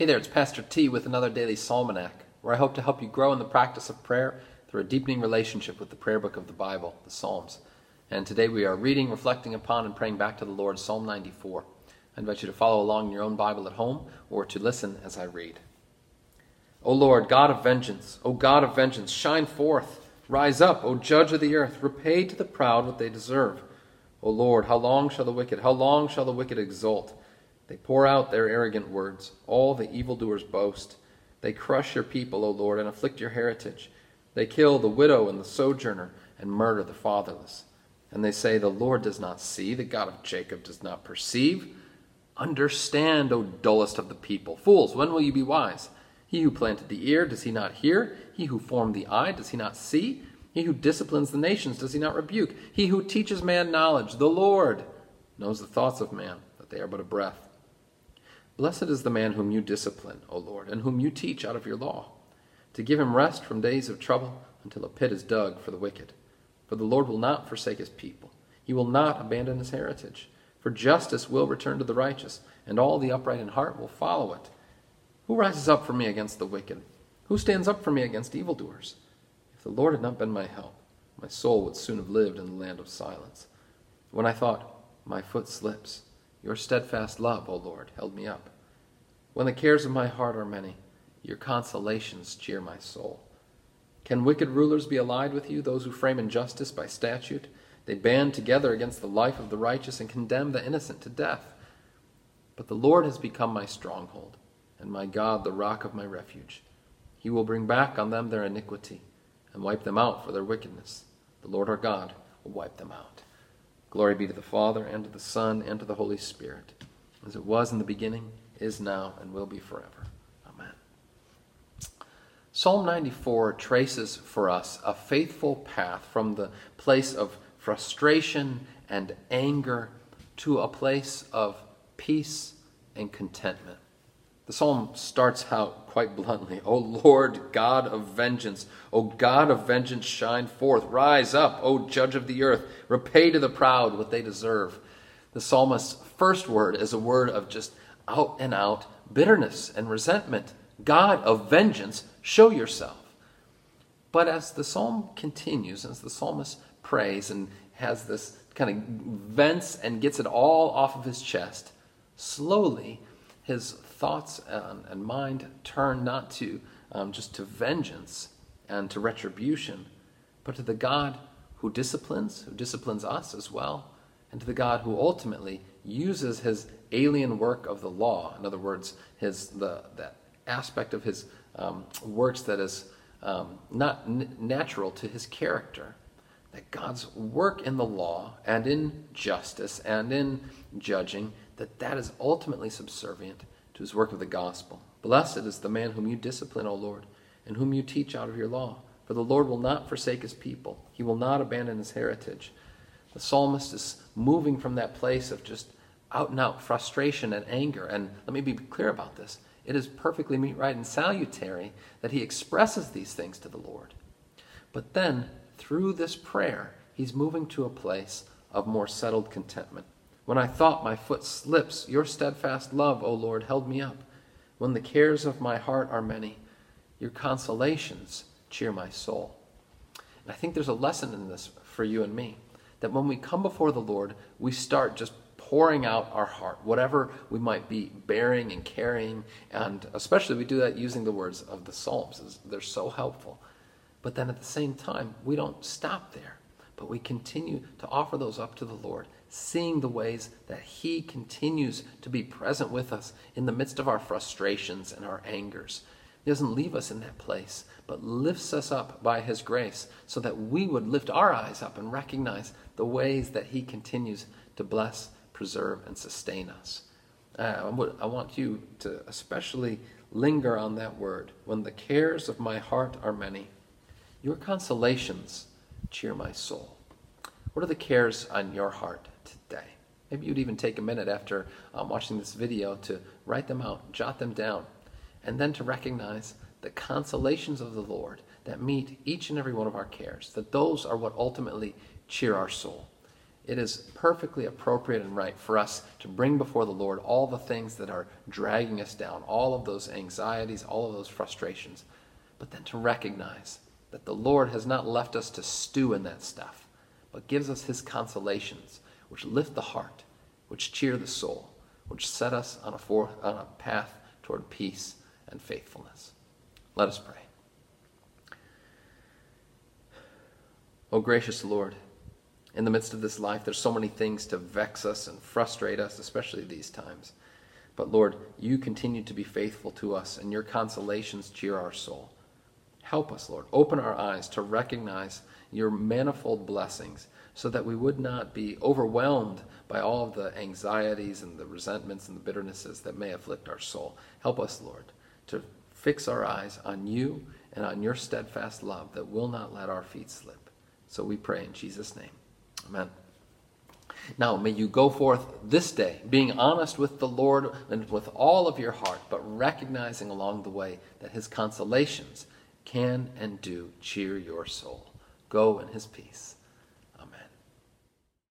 Hey there, it's Pastor T with another daily Psalmanac, where I hope to help you grow in the practice of prayer through a deepening relationship with the prayer book of the Bible, the Psalms. And today we are reading, reflecting upon, and praying back to the Lord Psalm 94. I invite you to follow along in your own Bible at home or to listen as I read. O Lord, God of vengeance, O God of vengeance, shine forth. Rise up, O judge of the earth. Repay to the proud what they deserve. O Lord, how long shall the wicked, how long shall the wicked exult? They pour out their arrogant words. All the evildoers boast. They crush your people, O Lord, and afflict your heritage. They kill the widow and the sojourner and murder the fatherless. And they say, The Lord does not see, the God of Jacob does not perceive. Understand, O dullest of the people. Fools, when will you be wise? He who planted the ear, does he not hear? He who formed the eye, does he not see? He who disciplines the nations, does he not rebuke? He who teaches man knowledge, the Lord, knows the thoughts of man, that they are but a breath. Blessed is the man whom you discipline, O Lord, and whom you teach out of your law, to give him rest from days of trouble until a pit is dug for the wicked. For the Lord will not forsake his people, he will not abandon his heritage. For justice will return to the righteous, and all the upright in heart will follow it. Who rises up for me against the wicked? Who stands up for me against evildoers? If the Lord had not been my help, my soul would soon have lived in the land of silence. When I thought, my foot slips, your steadfast love, O Lord, held me up. When the cares of my heart are many, your consolations cheer my soul. Can wicked rulers be allied with you, those who frame injustice by statute? They band together against the life of the righteous and condemn the innocent to death. But the Lord has become my stronghold, and my God the rock of my refuge. He will bring back on them their iniquity, and wipe them out for their wickedness. The Lord our God will wipe them out. Glory be to the Father, and to the Son, and to the Holy Spirit, as it was in the beginning, is now, and will be forever. Amen. Psalm 94 traces for us a faithful path from the place of frustration and anger to a place of peace and contentment. The psalm starts out quite bluntly O Lord, God of vengeance, O God of vengeance, shine forth. Rise up, O judge of the earth. Repay to the proud what they deserve. The psalmist's first word is a word of just out and out bitterness and resentment. God of vengeance, show yourself. But as the psalm continues, as the psalmist prays and has this kind of vents and gets it all off of his chest, slowly his thoughts and, and mind turn not to um, just to vengeance and to retribution, but to the God who disciplines, who disciplines us as well, and to the God who ultimately uses his alien work of the law. In other words, his the that aspect of his um, works that is um, not n- natural to his character. That God's work in the law and in justice and in judging that that is ultimately subservient to his work of the gospel. Blessed is the man whom you discipline, O Lord, and whom you teach out of your law. For the Lord will not forsake his people, he will not abandon his heritage. The psalmist is moving from that place of just out and out frustration and anger. And let me be clear about this it is perfectly meet, right, and salutary that he expresses these things to the Lord. But then, through this prayer, he's moving to a place of more settled contentment. When I thought my foot slips, your steadfast love, O Lord, held me up. When the cares of my heart are many, your consolations cheer my soul. And I think there's a lesson in this for you and me that when we come before the Lord, we start just pouring out our heart, whatever we might be bearing and carrying. And especially we do that using the words of the Psalms, they're so helpful. But then at the same time, we don't stop there, but we continue to offer those up to the Lord seeing the ways that He continues to be present with us in the midst of our frustrations and our angers. He doesn't leave us in that place, but lifts us up by His grace so that we would lift our eyes up and recognize the ways that He continues to bless, preserve, and sustain us. Uh, I want you to especially linger on that word. When the cares of my heart are many, your consolations cheer my soul. What are the cares on your heart today? Maybe you'd even take a minute after um, watching this video to write them out, jot them down, and then to recognize the consolations of the Lord that meet each and every one of our cares, that those are what ultimately cheer our soul. it is perfectly appropriate and right for us to bring before the Lord all the things that are dragging us down, all of those anxieties, all of those frustrations, but then to recognize that the Lord has not left us to stew in that stuff, but gives us his consolations, which lift the heart, which cheer the soul, which set us on a, for, on a path toward peace and faithfulness. Let us pray. O oh, gracious Lord, in the midst of this life, there's so many things to vex us and frustrate us, especially these times. But Lord, you continue to be faithful to us, and your consolations cheer our soul. Help us, Lord. Open our eyes to recognize your manifold blessings so that we would not be overwhelmed by all of the anxieties and the resentments and the bitternesses that may afflict our soul. Help us, Lord, to fix our eyes on you and on your steadfast love that will not let our feet slip. So we pray in Jesus' name. Amen. Now, may you go forth this day, being honest with the Lord and with all of your heart, but recognizing along the way that his consolations can and do cheer your soul. Go in his peace.